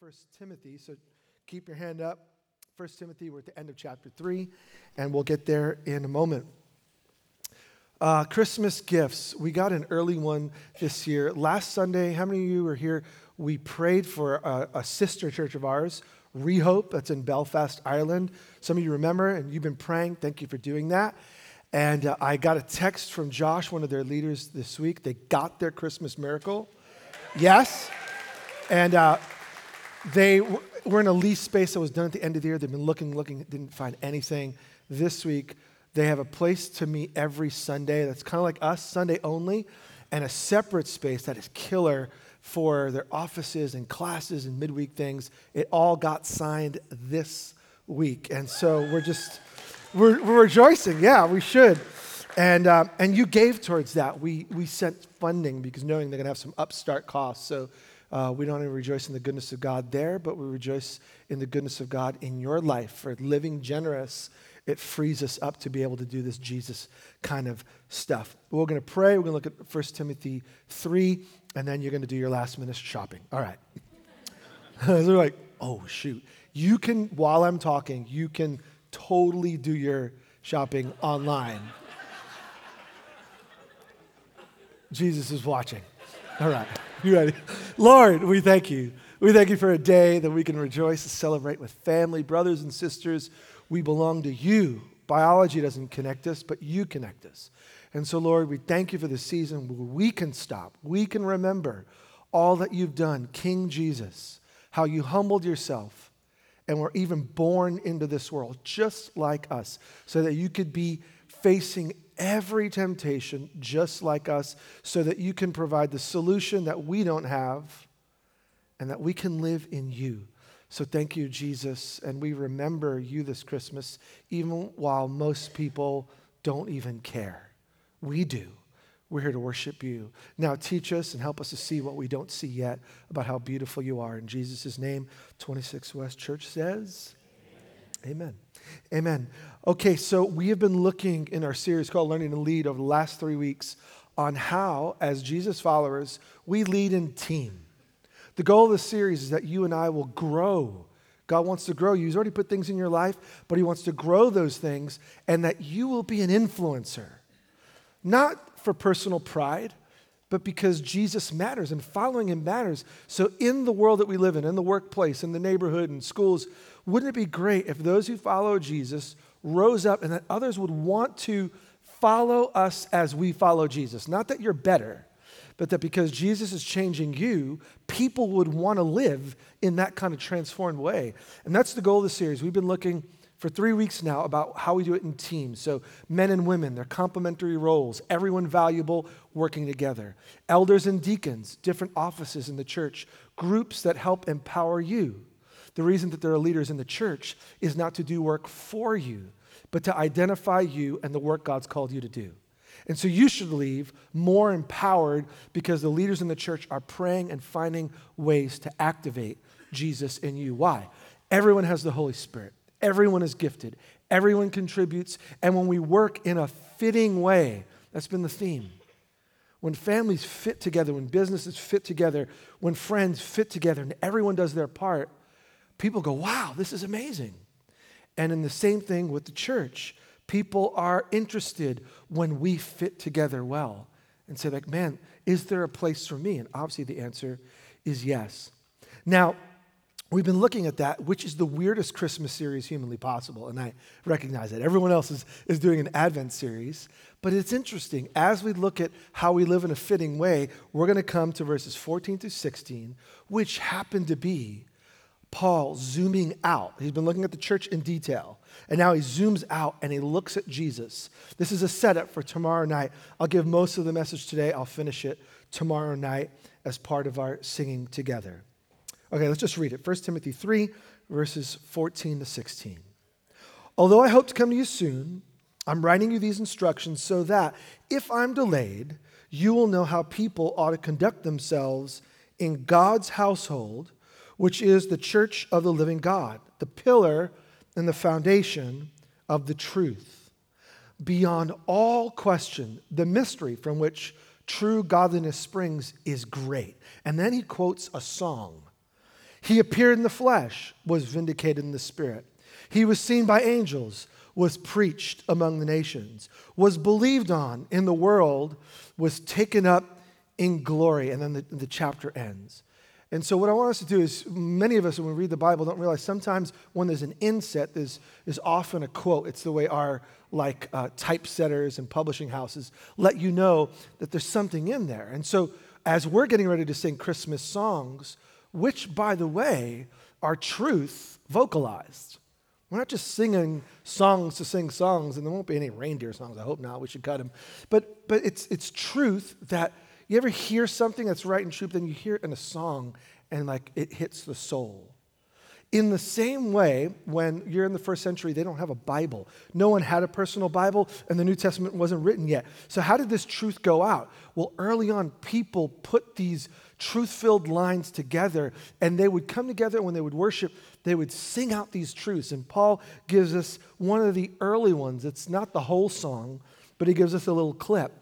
First Timothy, so keep your hand up. First Timothy, we're at the end of chapter 3, and we'll get there in a moment. Uh, Christmas gifts. We got an early one this year. Last Sunday, how many of you were here? We prayed for a, a sister church of ours, Rehope, that's in Belfast, Ireland. Some of you remember, and you've been praying. Thank you for doing that. And uh, I got a text from Josh, one of their leaders this week. They got their Christmas miracle. Yes. And uh, they were in a lease space that was done at the end of the year. They've been looking, looking, didn't find anything. This week, they have a place to meet every Sunday that's kind of like us, Sunday only, and a separate space that is killer for their offices and classes and midweek things. It all got signed this week. And so we're just, we're, we're rejoicing. Yeah, we should. And, uh, and you gave towards that. We, we sent funding because knowing they're going to have some upstart costs. So uh, we don't only rejoice in the goodness of God there, but we rejoice in the goodness of God in your life for living generous. It frees us up to be able to do this Jesus kind of stuff. But we're going to pray. We're going to look at 1 Timothy 3, and then you're going to do your last minute shopping. All right. they're like, oh, shoot. You can, while I'm talking, you can totally do your shopping online. Jesus is watching. All right. You ready? Lord, we thank you. We thank you for a day that we can rejoice and celebrate with family, brothers and sisters. We belong to you. Biology doesn't connect us, but you connect us. And so, Lord, we thank you for the season where we can stop. We can remember all that you've done, King Jesus, how you humbled yourself and were even born into this world just like us, so that you could be facing every temptation just like us so that you can provide the solution that we don't have and that we can live in you. So thank you, Jesus. And we remember you this Christmas, even while most people don't even care. We do. We're here to worship you. Now teach us and help us to see what we don't see yet about how beautiful you are. In Jesus' name, 26 West Church says, Amen. Amen. Amen. Okay, so we have been looking in our series called Learning to Lead over the last three weeks on how, as Jesus followers, we lead in team. The goal of the series is that you and I will grow. God wants to grow you. He's already put things in your life, but He wants to grow those things and that you will be an influencer. Not for personal pride, but because Jesus matters and following Him matters. So, in the world that we live in, in the workplace, in the neighborhood, in schools, wouldn't it be great if those who follow Jesus rose up and that others would want to follow us as we follow Jesus? Not that you're better, but that because Jesus is changing you, people would want to live in that kind of transformed way. And that's the goal of the series. We've been looking for three weeks now about how we do it in teams. So, men and women, their complementary roles, everyone valuable working together. Elders and deacons, different offices in the church, groups that help empower you. The reason that there are leaders in the church is not to do work for you, but to identify you and the work God's called you to do. And so you should leave more empowered because the leaders in the church are praying and finding ways to activate Jesus in you. Why? Everyone has the Holy Spirit, everyone is gifted, everyone contributes. And when we work in a fitting way, that's been the theme. When families fit together, when businesses fit together, when friends fit together, and everyone does their part, people go, wow, this is amazing. And in the same thing with the church, people are interested when we fit together well and say, like, man, is there a place for me? And obviously the answer is yes. Now, we've been looking at that, which is the weirdest Christmas series humanly possible. And I recognize that. Everyone else is, is doing an Advent series. But it's interesting. As we look at how we live in a fitting way, we're going to come to verses 14 to 16, which happen to be Paul zooming out. He's been looking at the church in detail, and now he zooms out and he looks at Jesus. This is a setup for tomorrow night. I'll give most of the message today, I'll finish it tomorrow night as part of our singing together. Okay, let's just read it 1 Timothy 3, verses 14 to 16. Although I hope to come to you soon, I'm writing you these instructions so that if I'm delayed, you will know how people ought to conduct themselves in God's household which is the church of the living God, the pillar and the foundation of the truth. Beyond all question, the mystery from which true godliness springs is great. And then he quotes a song. He appeared in the flesh, was vindicated in the spirit. He was seen by angels, was preached among the nations, was believed on in the world, was taken up in glory. And then the, the chapter ends. And so, what I want us to do is, many of us, when we read the Bible, don't realize sometimes when there's an inset, there's, there's often a quote. It's the way our like uh, typesetters and publishing houses let you know that there's something in there. And so, as we're getting ready to sing Christmas songs, which, by the way, are truth vocalized. We're not just singing songs to sing songs, and there won't be any reindeer songs. I hope not. We should cut them. But, but it's, it's truth that you ever hear something that's right and true, then you hear it in a song, and like it hits the soul. In the same way, when you're in the first century, they don't have a Bible. No one had a personal Bible, and the New Testament wasn't written yet. So, how did this truth go out? Well, early on, people put these truth filled lines together, and they would come together when they would worship, they would sing out these truths. And Paul gives us one of the early ones. It's not the whole song, but he gives us a little clip.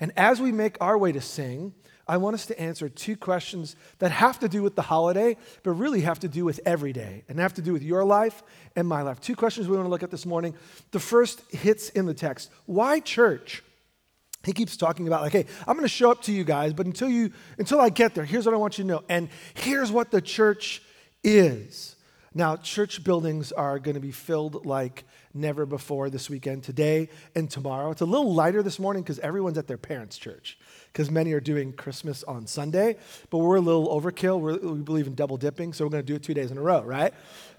And as we make our way to sing, I want us to answer two questions that have to do with the holiday, but really have to do with every day and have to do with your life and my life. Two questions we want to look at this morning. The first hits in the text Why church? He keeps talking about, like, hey, I'm going to show up to you guys, but until, you, until I get there, here's what I want you to know. And here's what the church is. Now, church buildings are going to be filled like never before this weekend, today and tomorrow. It's a little lighter this morning because everyone's at their parents' church, because many are doing Christmas on Sunday, but we're a little overkill. We're, we believe in double dipping, so we're going to do it two days in a row, right?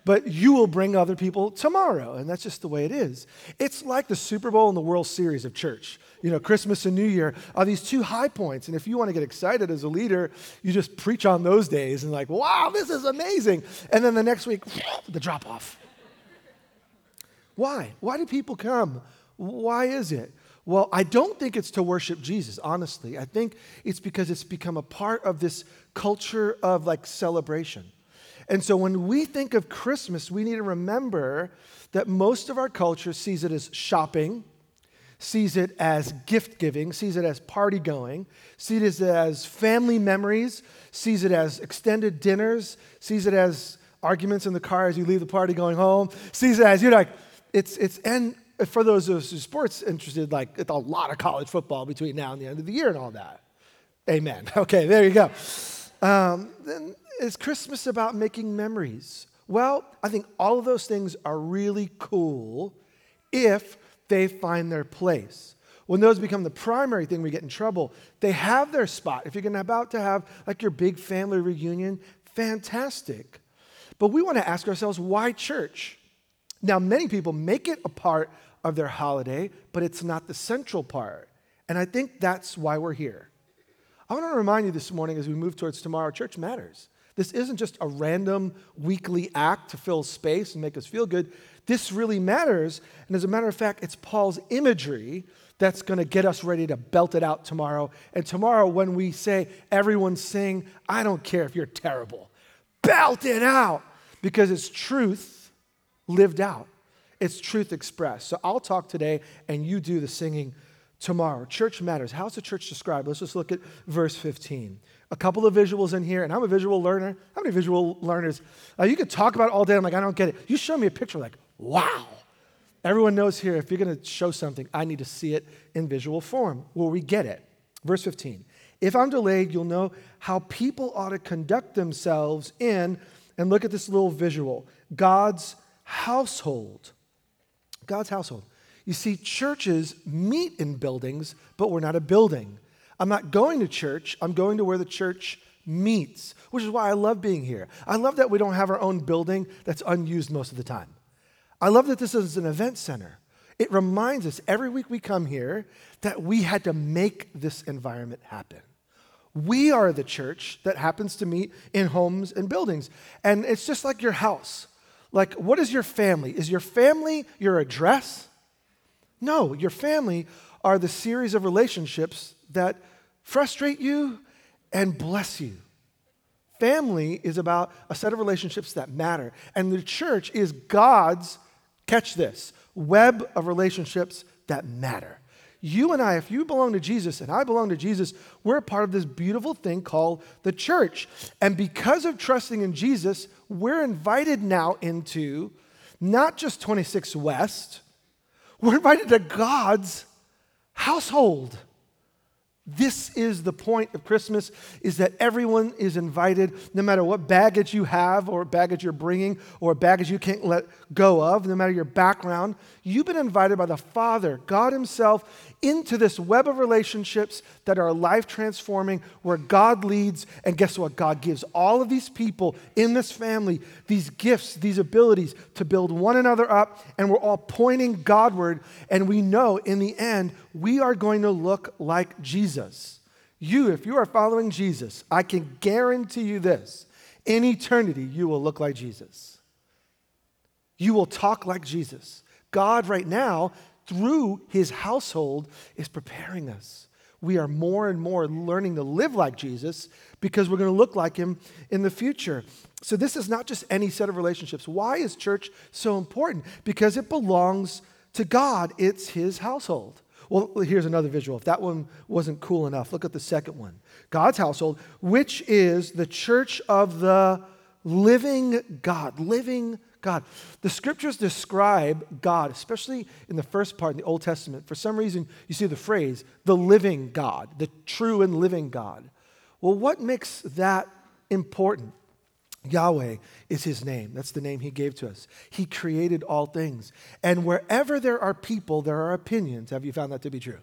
But you will bring other people tomorrow, and that's just the way it is. It's like the Super Bowl and the World Series of church. You know, Christmas and New Year are these two high points, and if you want to get excited as a leader, you just preach on those days and, like, wow, this is amazing. And then the next week, the drop off. Why? Why do people come? Why is it? Well, I don't think it's to worship Jesus, honestly. I think it's because it's become a part of this culture of like celebration. And so when we think of Christmas, we need to remember that most of our culture sees it as shopping, sees it as gift giving, sees it as party going, sees it as family memories, sees it as extended dinners, sees it as arguments in the car as you leave the party going home, sees it as, you're like, it's, it's, and for those of us who sports interested, like it's a lot of college football between now and the end of the year and all that. Amen. Okay, there you go. Um, then is Christmas about making memories? Well, I think all of those things are really cool if they find their place. When those become the primary thing, we get in trouble. They have their spot. If you're going about to have like your big family reunion, fantastic. But we want to ask ourselves, why church? Now, many people make it a part of their holiday, but it's not the central part. And I think that's why we're here. I want to remind you this morning as we move towards tomorrow church matters. This isn't just a random weekly act to fill space and make us feel good. This really matters. And as a matter of fact, it's Paul's imagery that's going to get us ready to belt it out tomorrow. And tomorrow, when we say, everyone sing, I don't care if you're terrible, belt it out because it's truth lived out, it's truth expressed. So I'll talk today and you do the singing tomorrow. Church matters. How's the church described? Let's just look at verse 15. A couple of visuals in here, and I'm a visual learner. How many visual learners? Uh, you could talk about all day. I'm like, I don't get it. You show me a picture, like, wow. Everyone knows here, if you're going to show something, I need to see it in visual form. Well, we get it. Verse 15. If I'm delayed, you'll know how people ought to conduct themselves in, and look at this little visual God's household. God's household. You see, churches meet in buildings, but we're not a building. I'm not going to church, I'm going to where the church meets, which is why I love being here. I love that we don't have our own building that's unused most of the time. I love that this is an event center. It reminds us every week we come here that we had to make this environment happen. We are the church that happens to meet in homes and buildings. And it's just like your house. Like, what is your family? Is your family your address? No, your family are the series of relationships that frustrate you and bless you. Family is about a set of relationships that matter. And the church is God's, catch this, web of relationships that matter. You and I, if you belong to Jesus and I belong to Jesus, we're a part of this beautiful thing called the church. And because of trusting in Jesus, we're invited now into not just 26 West, we're invited to God's household. This is the point of Christmas is that everyone is invited no matter what baggage you have or baggage you're bringing or baggage you can't let go of, no matter your background, you've been invited by the Father, God himself into this web of relationships that are life transforming, where God leads. And guess what? God gives all of these people in this family these gifts, these abilities to build one another up. And we're all pointing Godward. And we know in the end, we are going to look like Jesus. You, if you are following Jesus, I can guarantee you this in eternity, you will look like Jesus. You will talk like Jesus. God, right now, through his household is preparing us. We are more and more learning to live like Jesus because we're going to look like him in the future. So, this is not just any set of relationships. Why is church so important? Because it belongs to God, it's his household. Well, here's another visual. If that one wasn't cool enough, look at the second one God's household, which is the church of the living God, living God. The scriptures describe God, especially in the first part in the Old Testament. For some reason, you see the phrase, the living God, the true and living God. Well, what makes that important? Yahweh is his name. That's the name he gave to us. He created all things. And wherever there are people, there are opinions. Have you found that to be true?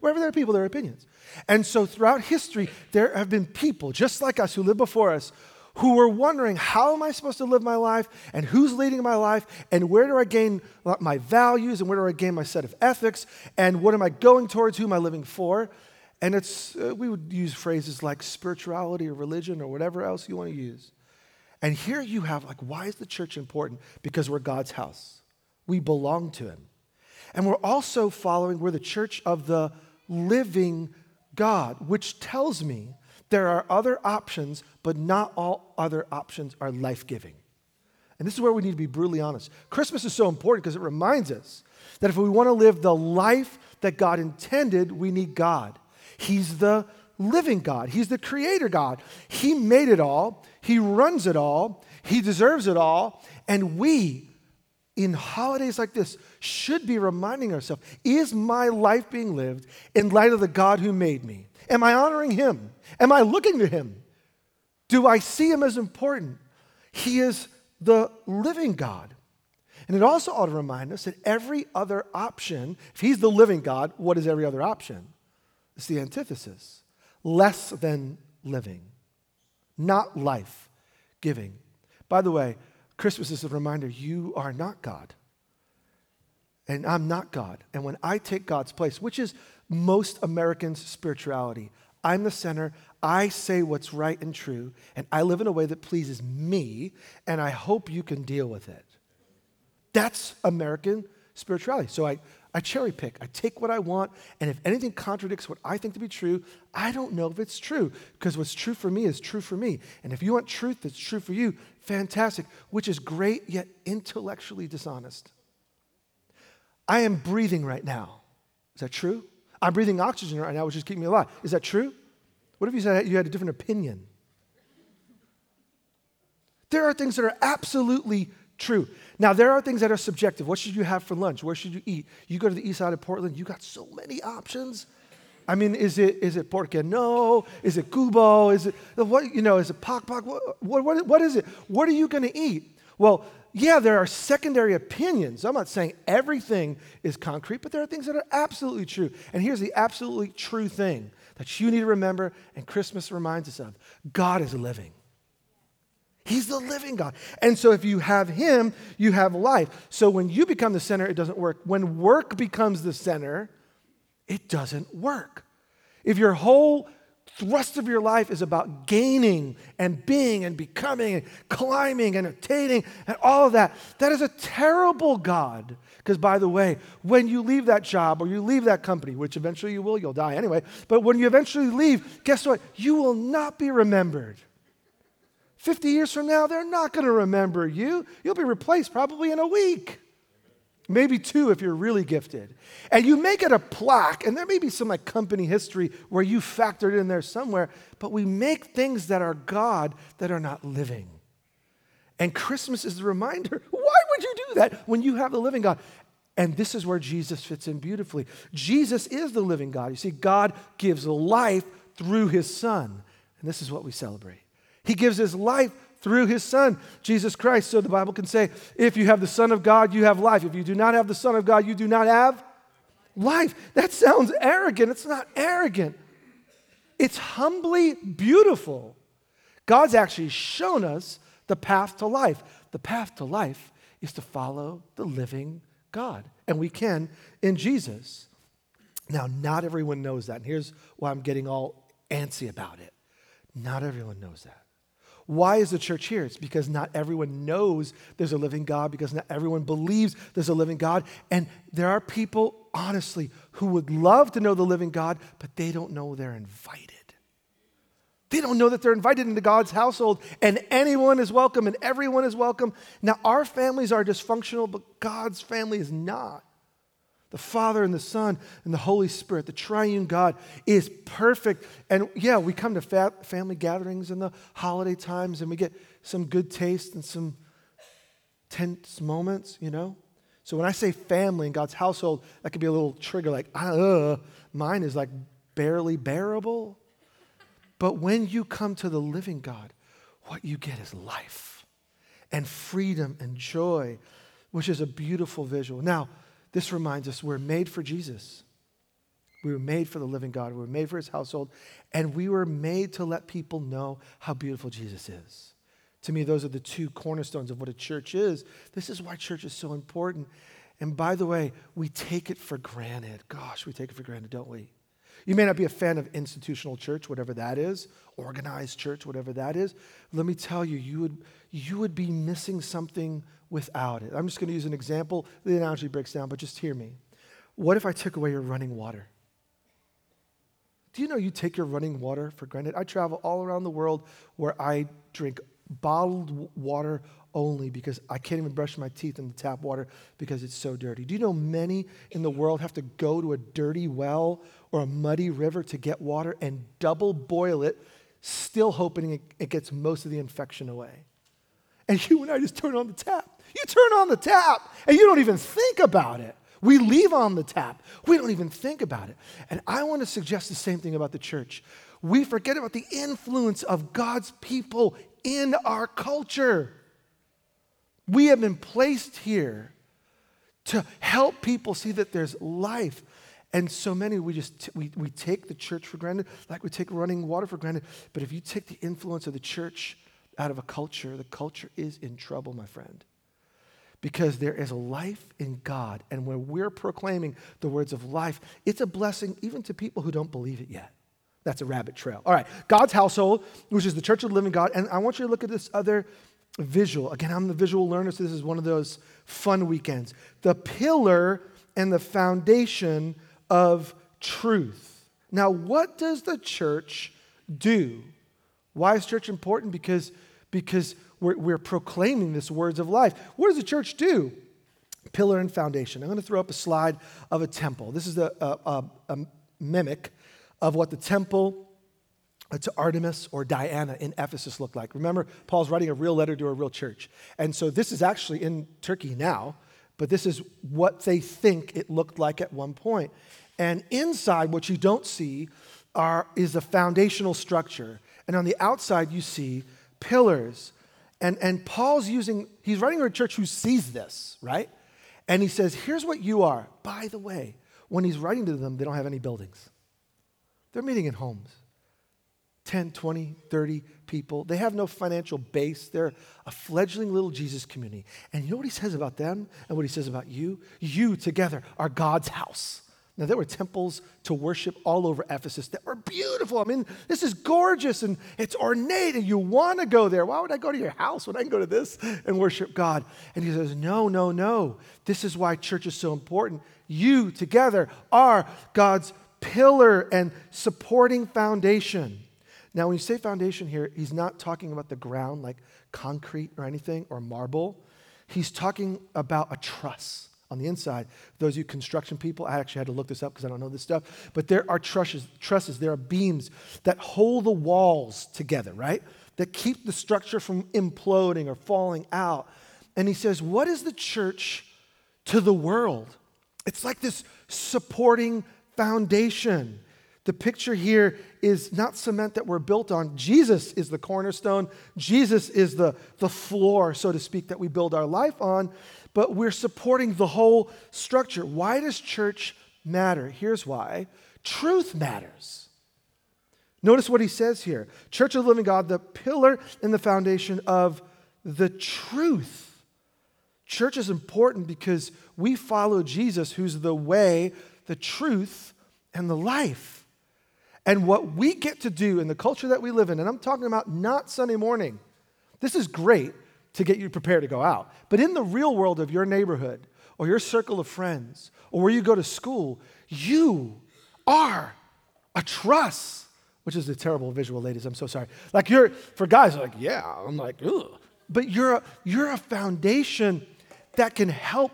Wherever there are people, there are opinions. And so throughout history, there have been people just like us who lived before us who were wondering, how am I supposed to live my life? And who's leading my life? And where do I gain my values? And where do I gain my set of ethics? And what am I going towards? Who am I living for? And it's, uh, we would use phrases like spirituality or religion or whatever else you want to use. And here you have, like, why is the church important? Because we're God's house. We belong to Him. And we're also following, we're the church of the living God, which tells me there are other options, but not all other options are life giving. And this is where we need to be brutally honest. Christmas is so important because it reminds us that if we want to live the life that God intended, we need God. He's the living God, He's the creator God. He made it all, He runs it all, He deserves it all. And we, in holidays like this, should be reminding ourselves is my life being lived in light of the God who made me? Am I honoring him? Am I looking to him? Do I see him as important? He is the living God. And it also ought to remind us that every other option, if he's the living God, what is every other option? It's the antithesis less than living, not life giving. By the way, Christmas is a reminder you are not God. And I'm not God. And when I take God's place, which is most Americans' spirituality. I'm the center. I say what's right and true, and I live in a way that pleases me, and I hope you can deal with it. That's American spirituality. So I, I cherry pick. I take what I want, and if anything contradicts what I think to be true, I don't know if it's true, because what's true for me is true for me. And if you want truth that's true for you, fantastic, which is great yet intellectually dishonest. I am breathing right now. Is that true? I'm breathing oxygen right now, which is keeping me alive. Is that true? What if you said you had a different opinion? There are things that are absolutely true. Now, there are things that are subjective. What should you have for lunch? Where should you eat? You go to the east side of Portland, you got so many options. I mean, is it is it Por Qué No? Is it cubo? Is it what? You know, is it Pok Pok? What, what, what is it? What are you going to eat? Well, yeah, there are secondary opinions. I'm not saying everything is concrete, but there are things that are absolutely true. And here's the absolutely true thing that you need to remember, and Christmas reminds us of God is living. He's the living God. And so if you have Him, you have life. So when you become the center, it doesn't work. When work becomes the center, it doesn't work. If your whole thrust of your life is about gaining and being and becoming and climbing and attaining and all of that, that is a terrible God. Because, by the way, when you leave that job or you leave that company, which eventually you will, you'll die anyway, but when you eventually leave, guess what? You will not be remembered. 50 years from now, they're not going to remember you. You'll be replaced probably in a week. Maybe two if you're really gifted. And you make it a plaque, and there may be some like company history where you factored in there somewhere, but we make things that are God that are not living. And Christmas is the reminder why would you do that when you have the living God? And this is where Jesus fits in beautifully. Jesus is the living God. You see, God gives life through his Son. And this is what we celebrate. He gives his life through his Son, Jesus Christ. So the Bible can say, if you have the Son of God, you have life. If you do not have the Son of God, you do not have life. That sounds arrogant. It's not arrogant, it's humbly beautiful. God's actually shown us the path to life. The path to life is to follow the living God, and we can in Jesus. Now, not everyone knows that, and here's why I'm getting all antsy about it. Not everyone knows that. Why is the church here? It's because not everyone knows there's a living God, because not everyone believes there's a living God. And there are people, honestly, who would love to know the living God, but they don't know they're invited. They don't know that they're invited into God's household, and anyone is welcome, and everyone is welcome. Now, our families are dysfunctional, but God's family is not the Father and the Son and the Holy Spirit, the triune God, is perfect. And yeah, we come to fa- family gatherings in the holiday times and we get some good taste and some tense moments, you know? So when I say family in God's household, that could be a little trigger like, uh, mine is like barely bearable. But when you come to the living God, what you get is life and freedom and joy, which is a beautiful visual. Now, this reminds us we're made for Jesus. We were made for the living God. We were made for his household. And we were made to let people know how beautiful Jesus is. To me, those are the two cornerstones of what a church is. This is why church is so important. And by the way, we take it for granted. Gosh, we take it for granted, don't we? You may not be a fan of institutional church, whatever that is, organized church, whatever that is. Let me tell you, you would, you would be missing something without it. I'm just going to use an example. The analogy breaks down, but just hear me. What if I took away your running water? Do you know you take your running water for granted? I travel all around the world where I drink bottled water only because I can't even brush my teeth in the tap water because it's so dirty. Do you know many in the world have to go to a dirty well or a muddy river to get water and double boil it, still hoping it gets most of the infection away? And you and I just turn on the tap. You turn on the tap and you don't even think about it. We leave on the tap. We don't even think about it. And I want to suggest the same thing about the church. We forget about the influence of God's people in our culture. We have been placed here to help people see that there's life. And so many, we just t- we, we take the church for granted, like we take running water for granted. But if you take the influence of the church out of a culture, the culture is in trouble, my friend because there is life in God. And when we're proclaiming the words of life, it's a blessing even to people who don't believe it yet. That's a rabbit trail. All right, God's household, which is the church of the living God. And I want you to look at this other visual. Again, I'm the visual learner, so this is one of those fun weekends. The pillar and the foundation of truth. Now, what does the church do? Why is church important? Because, because we're, we're proclaiming this words of life. What does the church do? Pillar and foundation. I'm going to throw up a slide of a temple. This is a, a, a mimic of what the temple to Artemis or Diana in Ephesus looked like. Remember, Paul's writing a real letter to a real church. And so this is actually in Turkey now, but this is what they think it looked like at one point. And inside, what you don't see are, is a foundational structure. And on the outside, you see pillars and, and Paul's using, he's writing to a church who sees this, right? And he says, here's what you are. By the way, when he's writing to them, they don't have any buildings. They're meeting in homes 10, 20, 30 people. They have no financial base. They're a fledgling little Jesus community. And you know what he says about them and what he says about you? You together are God's house. Now, there were temples to worship all over Ephesus that were beautiful. I mean, this is gorgeous and it's ornate, and you want to go there. Why would I go to your house when I can go to this and worship God? And he says, No, no, no. This is why church is so important. You together are God's pillar and supporting foundation. Now, when you say foundation here, he's not talking about the ground like concrete or anything or marble. He's talking about a truss on the inside. Those of you construction people, I actually had to look this up because I don't know this stuff. But there are trusses, trusses, there are beams that hold the walls together, right? That keep the structure from imploding or falling out. And he says, What is the church to the world? It's like this supporting foundation. The picture here is not cement that we're built on. Jesus is the cornerstone. Jesus is the, the floor, so to speak, that we build our life on. But we're supporting the whole structure. Why does church matter? Here's why truth matters. Notice what he says here Church of the Living God, the pillar and the foundation of the truth. Church is important because we follow Jesus, who's the way, the truth, and the life. And what we get to do in the culture that we live in, and I'm talking about not Sunday morning, this is great to get you prepared to go out. But in the real world of your neighborhood or your circle of friends or where you go to school, you are a truss, which is a terrible visual, ladies. I'm so sorry. Like you're, for guys, like, yeah, I'm like, ugh. But you're a, you're a foundation that can help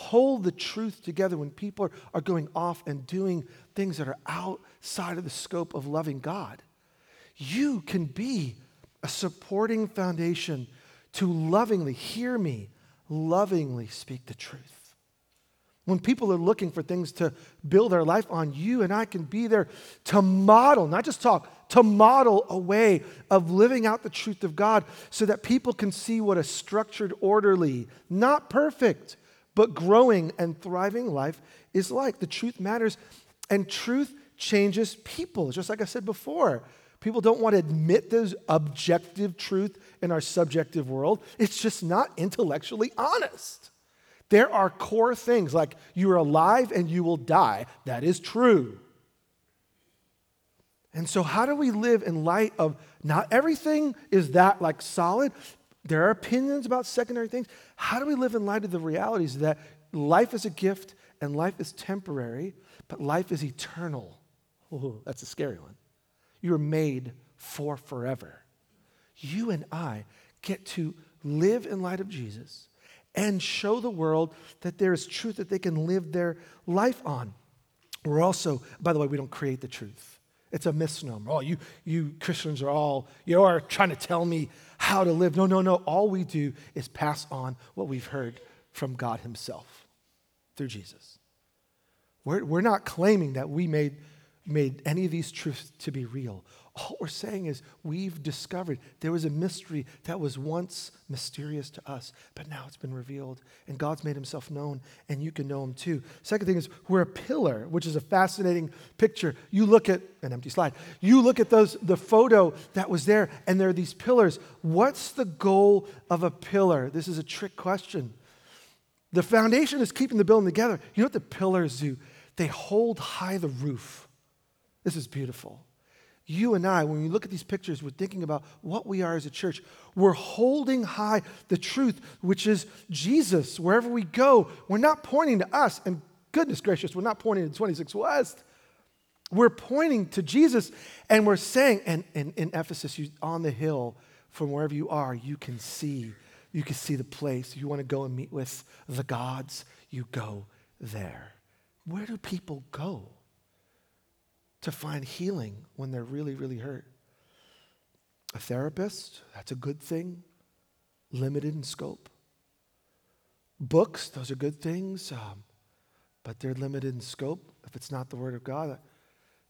hold the truth together when people are, are going off and doing things that are outside of the scope of loving God. You can be a supporting foundation to lovingly, hear me, lovingly speak the truth. When people are looking for things to build their life on, you and I can be there to model, not just talk, to model a way of living out the truth of God so that people can see what a structured, orderly, not perfect, but growing and thriving life is like. The truth matters, and truth changes people. Just like I said before, people don't want to admit there's objective truth in our subjective world. It's just not intellectually honest. There are core things like you are alive and you will die. That is true. And so, how do we live in light of not everything is that like solid? There are opinions about secondary things. How do we live in light of the realities that life is a gift and life is temporary, but life is eternal? Oh, that's a scary one. You are made for forever. You and I get to live in light of Jesus and show the world that there is truth that they can live their life on. We're also, by the way, we don't create the truth. It's a misnomer. Oh, you, you Christians are all, you are trying to tell me how to live. No, no, no. All we do is pass on what we've heard from God Himself through Jesus. We're, we're not claiming that we made, made any of these truths to be real. All we're saying is we've discovered there was a mystery that was once mysterious to us, but now it's been revealed, and God's made himself known, and you can know him too. Second thing is we're a pillar, which is a fascinating picture. You look at an empty slide. You look at those the photo that was there, and there are these pillars. What's the goal of a pillar? This is a trick question. The foundation is keeping the building together. You know what the pillars do? They hold high the roof. This is beautiful you and I, when we look at these pictures, we're thinking about what we are as a church. We're holding high the truth, which is Jesus. Wherever we go, we're not pointing to us. And goodness gracious, we're not pointing to 26 West. We're pointing to Jesus and we're saying, and, and in Ephesus, you, on the hill, from wherever you are, you can see. You can see the place. You want to go and meet with the gods, you go there. Where do people go? To find healing when they're really, really hurt. A therapist, that's a good thing, limited in scope. Books, those are good things, um, but they're limited in scope if it's not the Word of God.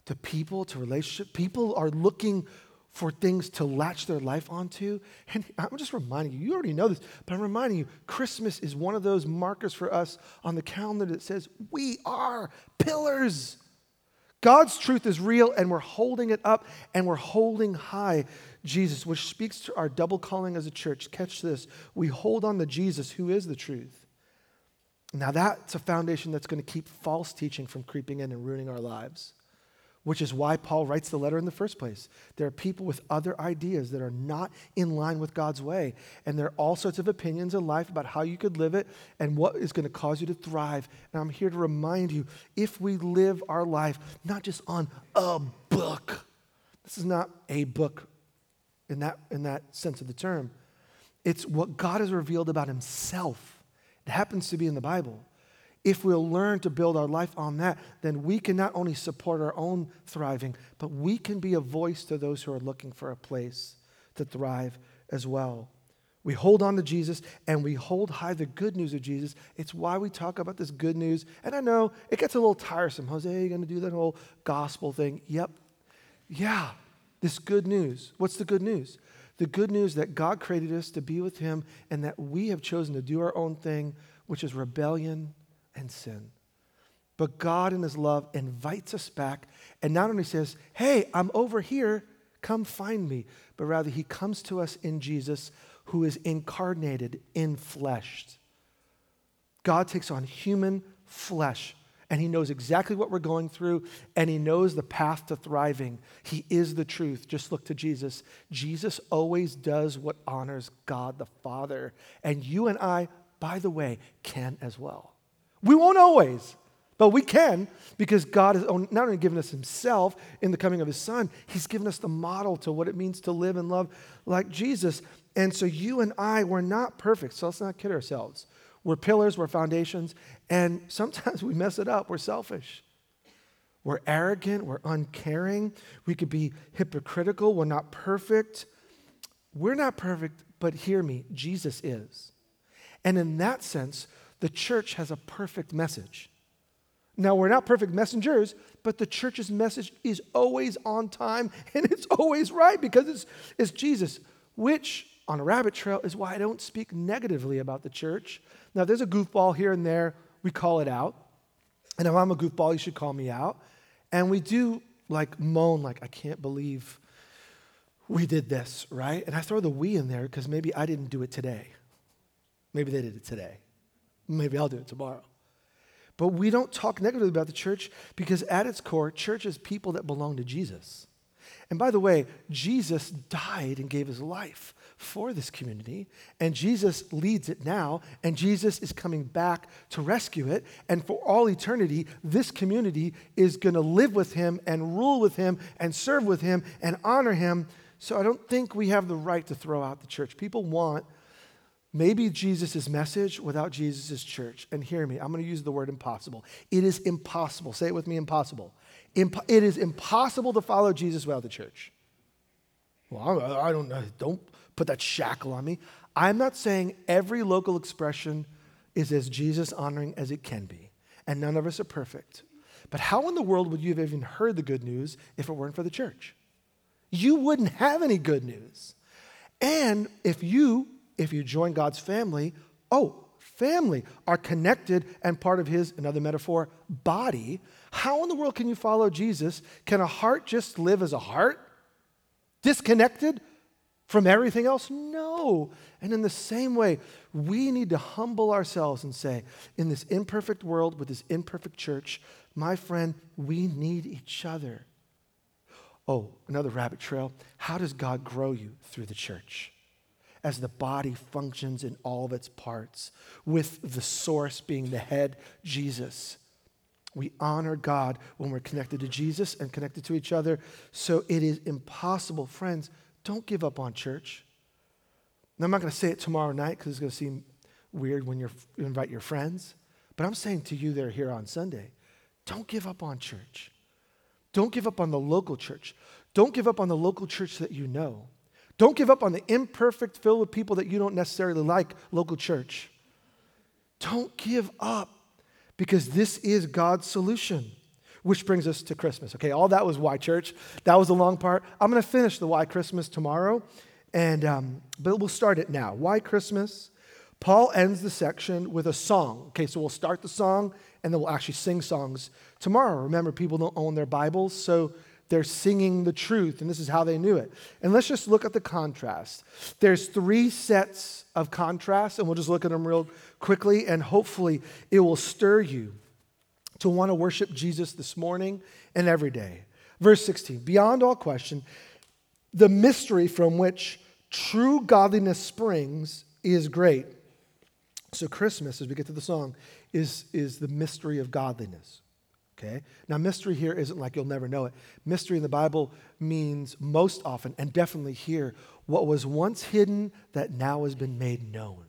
To people, to relationship, people are looking for things to latch their life onto. And I'm just reminding you, you already know this, but I'm reminding you, Christmas is one of those markers for us on the calendar that says we are pillars. God's truth is real, and we're holding it up and we're holding high Jesus, which speaks to our double calling as a church. Catch this. We hold on to Jesus, who is the truth. Now, that's a foundation that's going to keep false teaching from creeping in and ruining our lives which is why Paul writes the letter in the first place. There are people with other ideas that are not in line with God's way. And there are all sorts of opinions in life about how you could live it and what is going to cause you to thrive. And I'm here to remind you if we live our life not just on a book, this is not a book in that, in that sense of the term, it's what God has revealed about Himself. It happens to be in the Bible. If we'll learn to build our life on that, then we can not only support our own thriving, but we can be a voice to those who are looking for a place to thrive as well. We hold on to Jesus and we hold high the good news of Jesus. It's why we talk about this good news. And I know it gets a little tiresome. Jose, are you going to do that whole gospel thing? Yep. Yeah, this good news. What's the good news? The good news that God created us to be with Him and that we have chosen to do our own thing, which is rebellion and sin. But God, in His love, invites us back and not only says, Hey, I'm over here, come find me, but rather He comes to us in Jesus, who is incarnated in flesh. God takes on human flesh and he knows exactly what we're going through and he knows the path to thriving. He is the truth. Just look to Jesus. Jesus always does what honors God the Father. And you and I, by the way, can as well. We won't always, but we can because God has not only given us Himself in the coming of His Son, He's given us the model to what it means to live and love like Jesus. And so you and I, we're not perfect, so let's not kid ourselves. We're pillars, we're foundations, and sometimes we mess it up. We're selfish. We're arrogant, we're uncaring, we could be hypocritical, we're not perfect. We're not perfect, but hear me, Jesus is. And in that sense, the church has a perfect message. Now, we're not perfect messengers, but the church's message is always on time and it's always right because it's, it's Jesus, which on a rabbit trail is why I don't speak negatively about the church. Now, there's a goofball here and there, we call it out. And if I'm a goofball, you should call me out. And we do like moan, like, I can't believe we did this, right? And I throw the we in there because maybe I didn't do it today. Maybe they did it today. Maybe I'll do it tomorrow. But we don't talk negatively about the church because at its core, church is people that belong to Jesus. And by the way, Jesus died and gave his life for this community, and Jesus leads it now, and Jesus is coming back to rescue it. And for all eternity, this community is going to live with him and rule with him and serve with him and honor him. So I don't think we have the right to throw out the church. People want Maybe Jesus' message without Jesus' church. And hear me, I'm going to use the word impossible. It is impossible. Say it with me impossible. Imp- it is impossible to follow Jesus without the church. Well, I, I don't know. Don't put that shackle on me. I'm not saying every local expression is as Jesus honoring as it can be, and none of us are perfect. But how in the world would you have even heard the good news if it weren't for the church? You wouldn't have any good news. And if you if you join God's family, oh, family are connected and part of his, another metaphor, body. How in the world can you follow Jesus? Can a heart just live as a heart? Disconnected from everything else? No. And in the same way, we need to humble ourselves and say, in this imperfect world with this imperfect church, my friend, we need each other. Oh, another rabbit trail. How does God grow you through the church? As the body functions in all of its parts, with the source being the head, Jesus. We honor God when we're connected to Jesus and connected to each other. So it is impossible. Friends, don't give up on church. Now, I'm not going to say it tomorrow night because it's going to seem weird when you invite your friends. But I'm saying to you that are here on Sunday, don't give up on church. Don't give up on the local church. Don't give up on the local church that you know. Don't give up on the imperfect, filled with people that you don't necessarily like, local church. Don't give up because this is God's solution. Which brings us to Christmas. Okay, all that was why church. That was the long part. I'm going to finish the why Christmas tomorrow, and um, but we'll start it now. Why Christmas? Paul ends the section with a song. Okay, so we'll start the song, and then we'll actually sing songs tomorrow. Remember, people don't own their Bibles, so they're singing the truth, and this is how they knew it. And let's just look at the contrast. There's three sets of contrast, and we'll just look at them real quickly, and hopefully it will stir you to want to worship Jesus this morning and every day. Verse 16 Beyond all question, the mystery from which true godliness springs is great. So, Christmas, as we get to the song, is, is the mystery of godliness. Okay? Now, mystery here isn't like you'll never know it. Mystery in the Bible means most often, and definitely here, what was once hidden that now has been made known.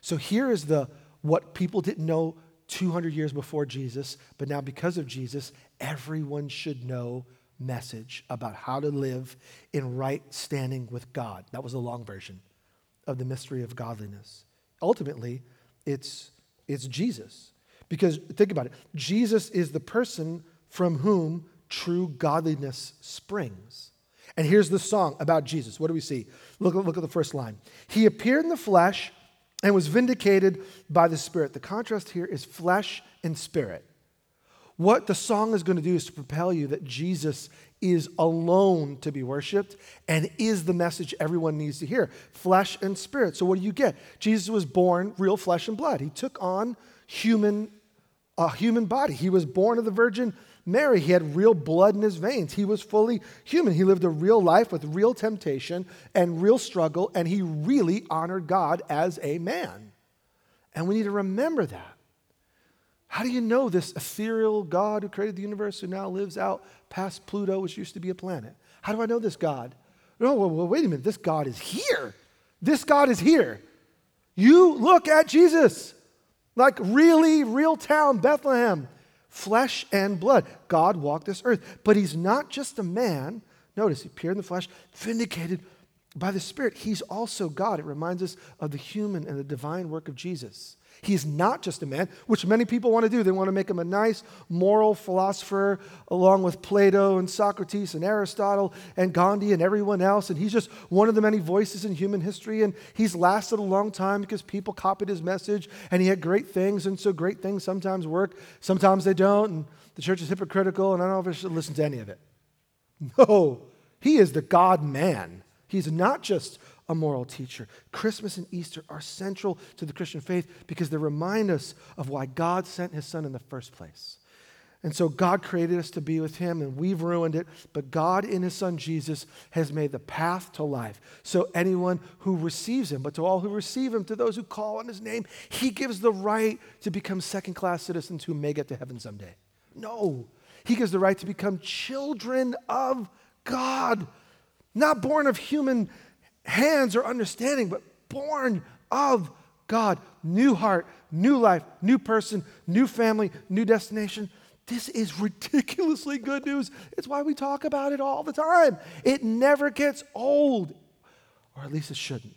So here is the what people didn't know 200 years before Jesus, but now because of Jesus, everyone should know message about how to live in right standing with God. That was the long version of the mystery of godliness. Ultimately, it's, it's Jesus. Because think about it Jesus is the person from whom true godliness springs. And here's the song about Jesus. What do we see? Look, look at the first line. He appeared in the flesh and was vindicated by the Spirit. The contrast here is flesh and spirit. What the song is going to do is to propel you that Jesus is alone to be worshiped and is the message everyone needs to hear flesh and spirit. So, what do you get? Jesus was born real flesh and blood. He took on human, a human body. He was born of the Virgin Mary. He had real blood in his veins. He was fully human. He lived a real life with real temptation and real struggle, and he really honored God as a man. And we need to remember that. How do you know this ethereal God who created the universe, who now lives out past Pluto, which used to be a planet? How do I know this God? No, well, well, wait a minute. This God is here. This God is here. You look at Jesus, like really, real town, Bethlehem, flesh and blood. God walked this earth. But he's not just a man. Notice, he appeared in the flesh, vindicated by the Spirit. He's also God. It reminds us of the human and the divine work of Jesus. He's not just a man, which many people want to do. They want to make him a nice moral philosopher along with Plato and Socrates and Aristotle and Gandhi and everyone else. And he's just one of the many voices in human history. And he's lasted a long time because people copied his message and he had great things. And so great things sometimes work, sometimes they don't. And the church is hypocritical, and I don't know if I should listen to any of it. No, he is the God man. He's not just a moral teacher. Christmas and Easter are central to the Christian faith because they remind us of why God sent his son in the first place. And so God created us to be with him, and we've ruined it. But God, in his son Jesus, has made the path to life. So anyone who receives him, but to all who receive him, to those who call on his name, he gives the right to become second class citizens who may get to heaven someday. No, he gives the right to become children of God, not born of human hands or understanding, but born of God. New heart, new life, new person, new family, new destination. This is ridiculously good news. It's why we talk about it all the time. It never gets old, or at least it shouldn't.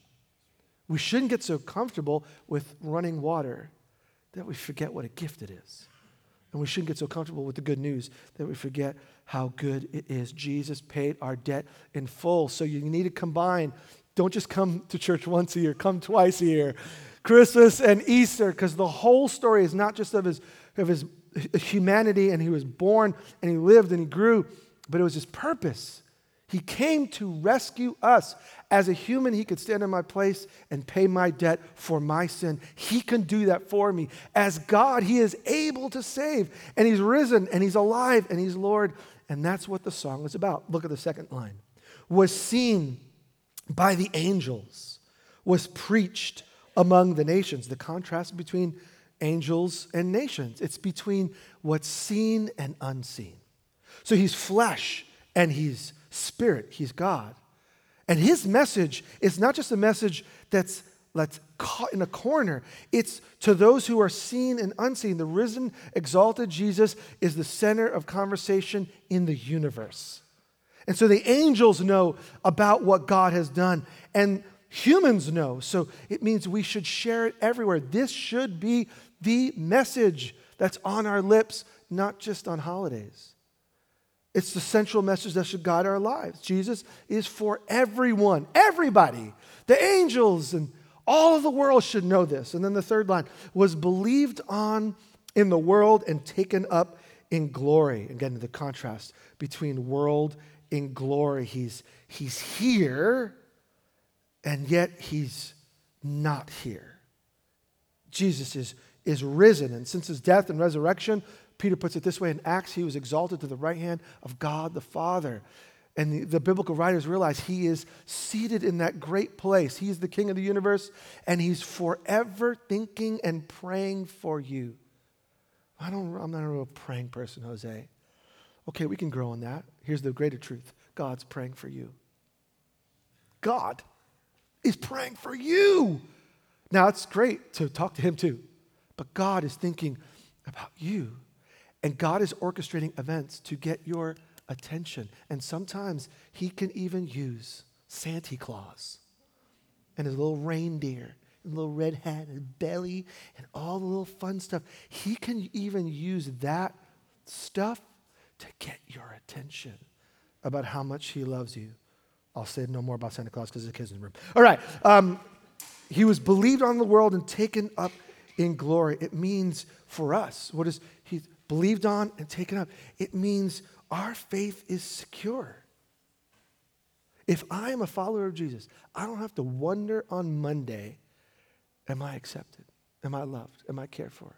We shouldn't get so comfortable with running water that we forget what a gift it is. And we shouldn't get so comfortable with the good news that we forget how good it is. Jesus paid our debt in full. So you need to combine. Don't just come to church once a year, come twice a year. Christmas and Easter, because the whole story is not just of his, of his humanity and he was born and he lived and he grew, but it was his purpose. He came to rescue us. As a human, he could stand in my place and pay my debt for my sin. He can do that for me. As God, he is able to save, and he's risen, and he's alive, and he's Lord. And that's what the song is about. Look at the second line. Was seen by the angels, was preached among the nations. The contrast between angels and nations. It's between what's seen and unseen. So he's flesh and he's spirit, he's God. And his message is not just a message that's that's caught in a corner. It's to those who are seen and unseen. The risen, exalted Jesus is the center of conversation in the universe. And so the angels know about what God has done, and humans know. So it means we should share it everywhere. This should be the message that's on our lips, not just on holidays. It's the central message that should guide our lives. Jesus is for everyone, everybody, the angels and all of the world should know this. And then the third line was believed on in the world and taken up in glory. Again, the contrast between world and glory. He's, he's here, and yet he's not here. Jesus is, is risen, and since his death and resurrection, Peter puts it this way in Acts, he was exalted to the right hand of God the Father. And the, the, biblical writers realize he is seated in that great place. He's the king of the universe, and he's forever thinking and praying for you. I don't, I'm not a real praying person, Jose. Okay, we can grow in that. Here's the greater truth God's praying for you. God is praying for you. Now, it's great to talk to him too, but God is thinking about you. And God is orchestrating events to get your attention. And sometimes He can even use Santa Claus and his little reindeer and little red hat and belly and all the little fun stuff. He can even use that stuff to get your attention about how much He loves you. I'll say no more about Santa Claus because there's kids in the room. All right. Um, he was believed on the world and taken up in glory. It means for us, what is he believed on and taken up? It means our faith is secure. If I am a follower of Jesus, I don't have to wonder on Monday, am I accepted? Am I loved? Am I cared for?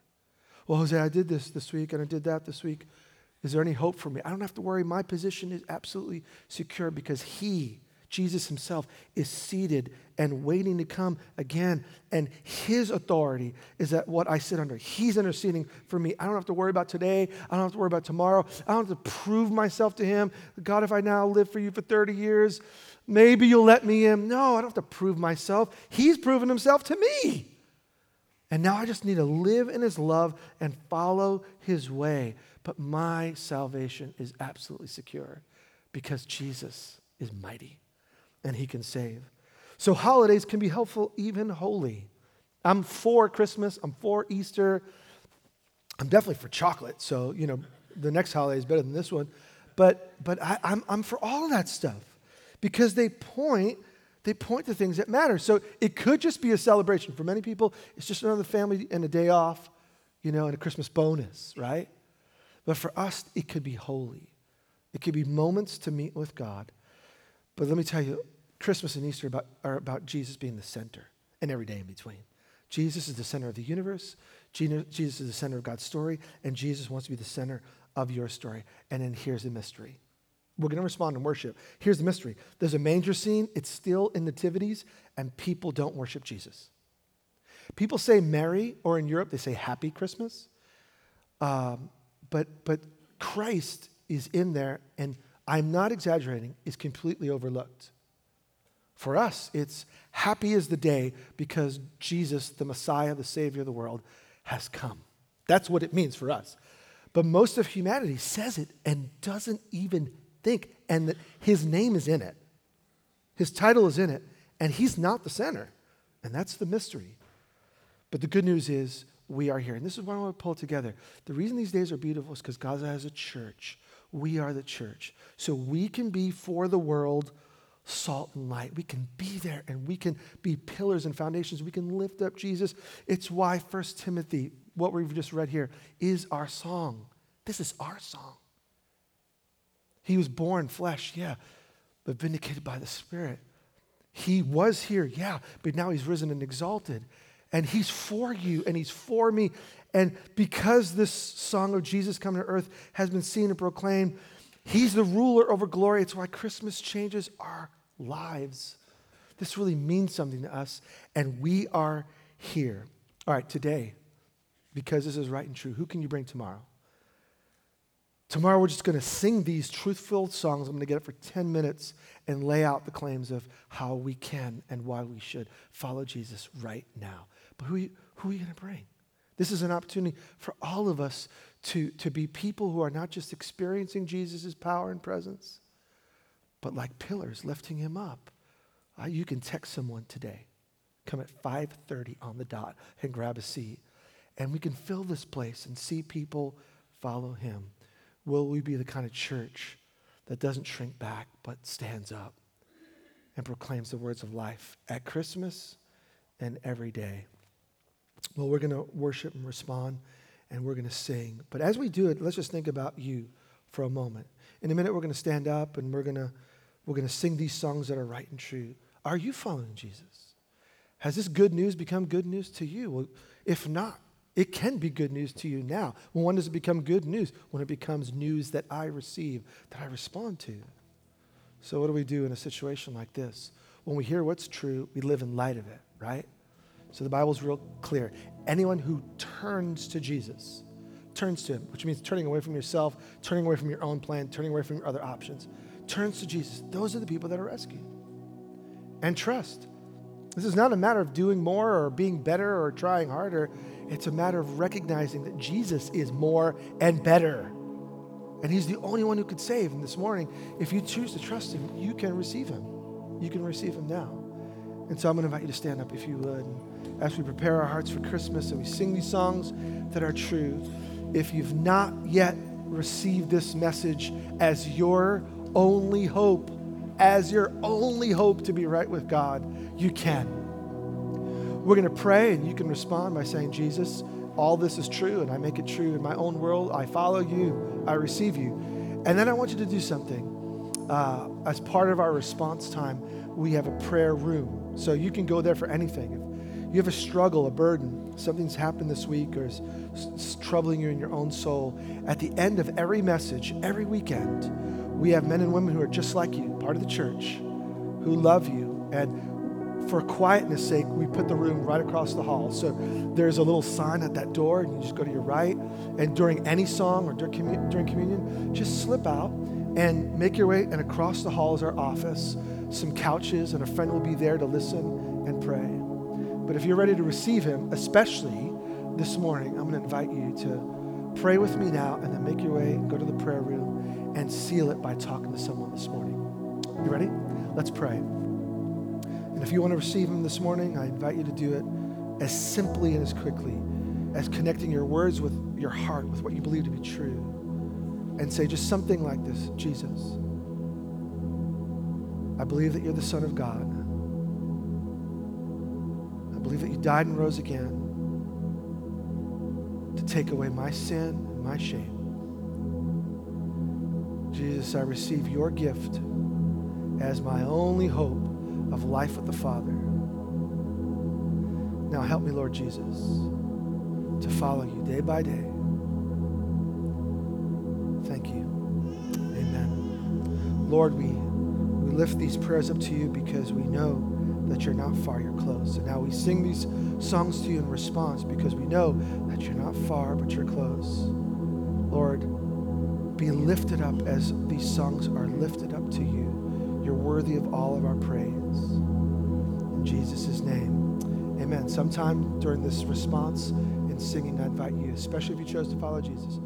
Well, Jose, I did this this week and I did that this week. Is there any hope for me? I don't have to worry. My position is absolutely secure because He Jesus himself is seated and waiting to come again. And his authority is that what I sit under. He's interceding for me. I don't have to worry about today. I don't have to worry about tomorrow. I don't have to prove myself to him. God, if I now live for you for 30 years, maybe you'll let me in. No, I don't have to prove myself. He's proven himself to me. And now I just need to live in his love and follow his way. But my salvation is absolutely secure because Jesus is mighty and he can save. So holidays can be helpful, even holy. I'm for Christmas, I'm for Easter. I'm definitely for chocolate, so you know the next holiday is better than this one. But but I, I'm I'm for all of that stuff because they point they point to things that matter. So it could just be a celebration. For many people, it's just another family and a day off, you know, and a Christmas bonus, right? But for us, it could be holy. It could be moments to meet with God. But let me tell you, Christmas and Easter are about, are about Jesus being the center and every day in between. Jesus is the center of the universe. Jesus is the center of God's story, and Jesus wants to be the center of your story. And then here's the mystery. We're going to respond in worship. Here's the mystery there's a manger scene, it's still in nativities, and people don't worship Jesus. People say Merry, or in Europe, they say Happy Christmas. Um, but, but Christ is in there, and I'm not exaggerating, is completely overlooked. For us, it's happy is the day because Jesus, the Messiah, the Savior of the world, has come. That's what it means for us. But most of humanity says it and doesn't even think, and that his name is in it. His title is in it, and he's not the center. And that's the mystery. But the good news is we are here. And this is why I want to pull together. The reason these days are beautiful is because Gaza has a church we are the church. So we can be for the world salt and light. We can be there and we can be pillars and foundations. We can lift up Jesus. It's why 1 Timothy, what we've just read here, is our song. This is our song. He was born flesh, yeah, but vindicated by the Spirit. He was here, yeah, but now he's risen and exalted. And he's for you and he's for me. And because this song of Jesus coming to earth has been seen and proclaimed, he's the ruler over glory. It's why Christmas changes our lives. This really means something to us, and we are here. All right, today, because this is right and true, who can you bring tomorrow? Tomorrow, we're just going to sing these truth filled songs. I'm going to get up for 10 minutes and lay out the claims of how we can and why we should follow Jesus right now. But who, who are you going to bring? This is an opportunity for all of us to, to be people who are not just experiencing Jesus' power and presence, but like pillars lifting him up. Uh, you can text someone today. Come at 5:30 on the dot and grab a seat. And we can fill this place and see people follow him. Will we be the kind of church that doesn't shrink back but stands up and proclaims the words of life at Christmas and every day? Well, we're going to worship and respond, and we're going to sing. But as we do it, let's just think about you for a moment. In a minute, we're going to stand up and we're going to we're going to sing these songs that are right and true. Are you following Jesus? Has this good news become good news to you? Well, if not, it can be good news to you now. When does it become good news? When it becomes news that I receive, that I respond to. So, what do we do in a situation like this? When we hear what's true, we live in light of it, right? So the Bible's real clear. Anyone who turns to Jesus, turns to him, which means turning away from yourself, turning away from your own plan, turning away from your other options, turns to Jesus. Those are the people that are rescued. And trust. This is not a matter of doing more or being better or trying harder. It's a matter of recognizing that Jesus is more and better. And He's the only one who could save. And this morning, if you choose to trust Him, you can receive Him. You can receive Him now. And so I'm going to invite you to stand up if you would. As we prepare our hearts for Christmas and we sing these songs that are true, if you've not yet received this message as your only hope, as your only hope to be right with God, you can. We're going to pray, and you can respond by saying, Jesus, all this is true, and I make it true in my own world. I follow you, I receive you. And then I want you to do something. Uh, as part of our response time, we have a prayer room. So you can go there for anything. You have a struggle, a burden, something's happened this week or is, is troubling you in your own soul, at the end of every message, every weekend, we have men and women who are just like you, part of the church, who love you. And for quietness sake, we put the room right across the hall. So there's a little sign at that door, and you just go to your right. And during any song or during communion, just slip out and make your way. And across the hall is our office, some couches, and a friend will be there to listen and pray. But if you're ready to receive Him, especially this morning, I'm going to invite you to pray with me now and then make your way, go to the prayer room, and seal it by talking to someone this morning. You ready? Let's pray. And if you want to receive Him this morning, I invite you to do it as simply and as quickly as connecting your words with your heart, with what you believe to be true, and say just something like this Jesus, I believe that you're the Son of God. Believe that you died and rose again to take away my sin and my shame. Jesus, I receive your gift as my only hope of life with the Father. Now help me, Lord Jesus, to follow you day by day. Thank you. Amen. Lord, we, we lift these prayers up to you because we know that you're not far, you're close. And now we sing these songs to you in response because we know that you're not far, but you're close. Lord, be lifted up as these songs are lifted up to you. You're worthy of all of our praise. In Jesus' name, amen. Sometime during this response and singing, I invite you, especially if you chose to follow Jesus